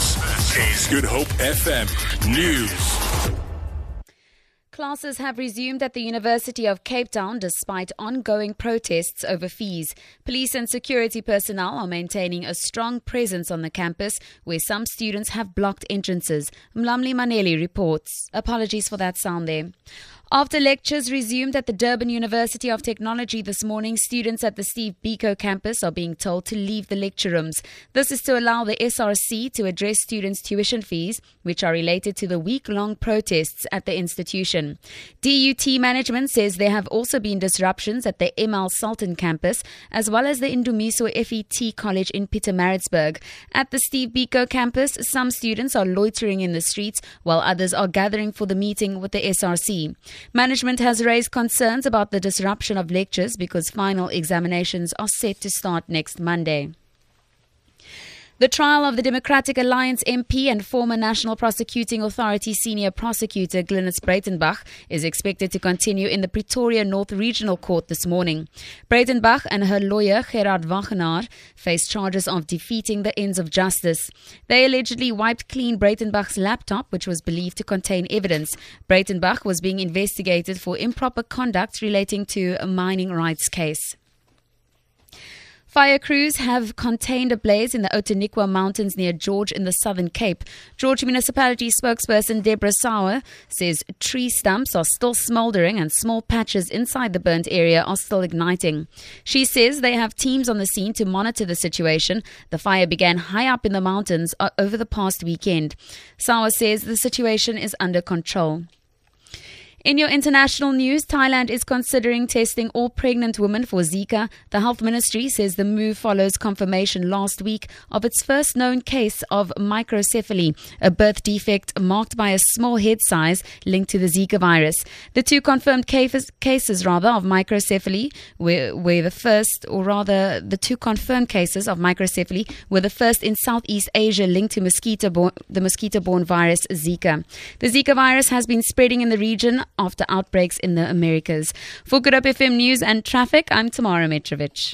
This is Good Hope FM News. Classes have resumed at the University of Cape Town despite ongoing protests over fees. Police and security personnel are maintaining a strong presence on the campus where some students have blocked entrances. Mlamli Maneli reports. Apologies for that sound there. After lectures resumed at the Durban University of Technology this morning, students at the Steve Biko campus are being told to leave the lecture rooms. This is to allow the SRC to address students' tuition fees, which are related to the week long protests at the institution. DUT management says there have also been disruptions at the ML Sultan campus, as well as the Indumiso FET College in Pietermaritzburg. At the Steve Biko campus, some students are loitering in the streets, while others are gathering for the meeting with the SRC. Management has raised concerns about the disruption of lectures because final examinations are set to start next Monday. The trial of the Democratic Alliance MP and former National Prosecuting Authority senior prosecutor Glynis Breitenbach is expected to continue in the Pretoria North Regional Court this morning. Breitenbach and her lawyer Gerard Wagenaar face charges of defeating the ends of justice. They allegedly wiped clean Breitenbach's laptop, which was believed to contain evidence. Breitenbach was being investigated for improper conduct relating to a mining rights case. Fire crews have contained a blaze in the Outeniqua Mountains near George in the Southern Cape. George Municipality spokesperson Deborah Sauer says tree stumps are still smoldering and small patches inside the burnt area are still igniting. She says they have teams on the scene to monitor the situation. The fire began high up in the mountains uh, over the past weekend. Sauer says the situation is under control. In your international news, Thailand is considering testing all pregnant women for Zika. The health ministry says the move follows confirmation last week of its first known case of microcephaly, a birth defect marked by a small head size linked to the Zika virus. The two confirmed cases, cases rather, of microcephaly were, were the first, or rather, the two confirmed cases of microcephaly were the first in Southeast Asia linked to mosquito the mosquito-borne virus Zika. The Zika virus has been spreading in the region after outbreaks in the Americas. For Good Hope FM News and Traffic, I'm Tamara Mitrovic.